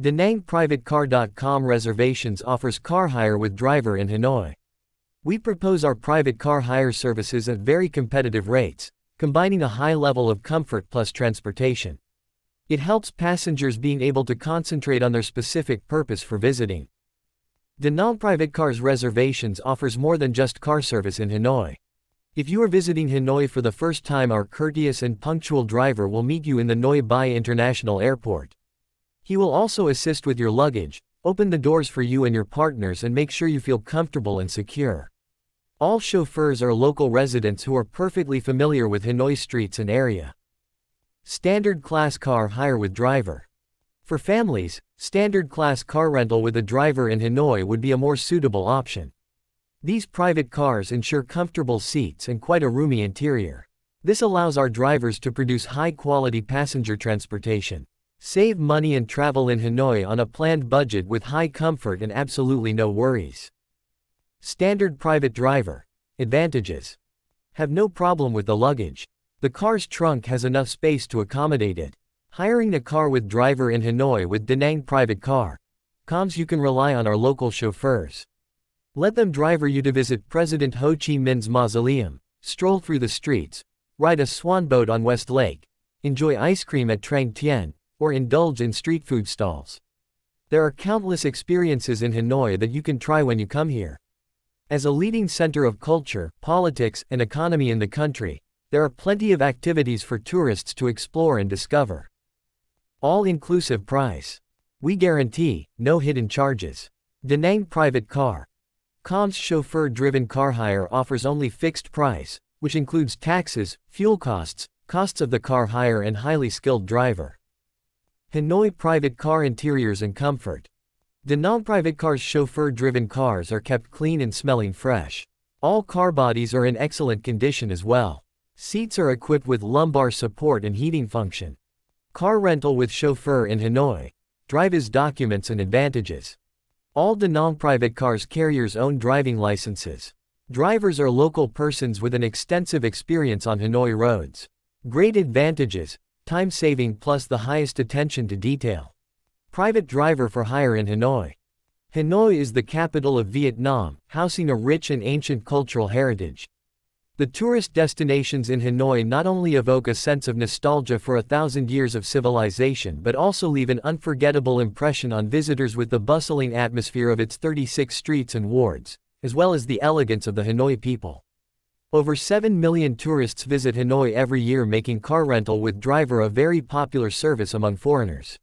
DaNangPrivateCar.com Reservations offers car hire with driver in Hanoi. We propose our private car hire services at very competitive rates, combining a high level of comfort plus transportation. It helps passengers being able to concentrate on their specific purpose for visiting. Da Nang Private Cars Reservations offers more than just car service in Hanoi. If you are visiting Hanoi for the first time our courteous and punctual driver will meet you in the Noi Bai International Airport. He will also assist with your luggage, open the doors for you and your partners and make sure you feel comfortable and secure. All chauffeurs are local residents who are perfectly familiar with Hanoi streets and area. Standard class car hire with driver. For families, standard class car rental with a driver in Hanoi would be a more suitable option. These private cars ensure comfortable seats and quite a roomy interior. This allows our drivers to produce high quality passenger transportation. Save money and travel in Hanoi on a planned budget with high comfort and absolutely no worries. Standard private driver. Advantages. Have no problem with the luggage. The car's trunk has enough space to accommodate it. Hiring a car with driver in Hanoi with Da Nang private car. Coms you can rely on our local chauffeurs. Let them driver you to visit President Ho Chi Minh's mausoleum, stroll through the streets, ride a swan boat on West Lake, enjoy ice cream at Trang Tien, or indulge in street food stalls. There are countless experiences in Hanoi that you can try when you come here. As a leading center of culture, politics, and economy in the country, there are plenty of activities for tourists to explore and discover. All-inclusive price. We guarantee, no hidden charges. Da Nang Private Car. Com's chauffeur-driven car hire offers only fixed price, which includes taxes, fuel costs, costs of the car hire and highly skilled driver. Hanoi private car interiors and comfort. Da Nang private cars chauffeur-driven cars are kept clean and smelling fresh. All car bodies are in excellent condition as well. Seats are equipped with lumbar support and heating function. Car rental with chauffeur in Hanoi. Drive his documents and advantages. All Da Nang private cars carriers own driving licenses. Drivers are local persons with an extensive experience on Hanoi roads. Great advantages, time saving plus the highest attention to detail. Private driver for hire in Hanoi. Hanoi is the capital of Vietnam, housing a rich and ancient cultural heritage. The tourist destinations in Hanoi not only evoke a sense of nostalgia for a thousand years of civilization but also leave an unforgettable impression on visitors with the bustling atmosphere of its 36 streets and wards, as well as the elegance of the Hanoi people. Over 7 million tourists visit Hanoi every year making car rental with driver a very popular service among foreigners.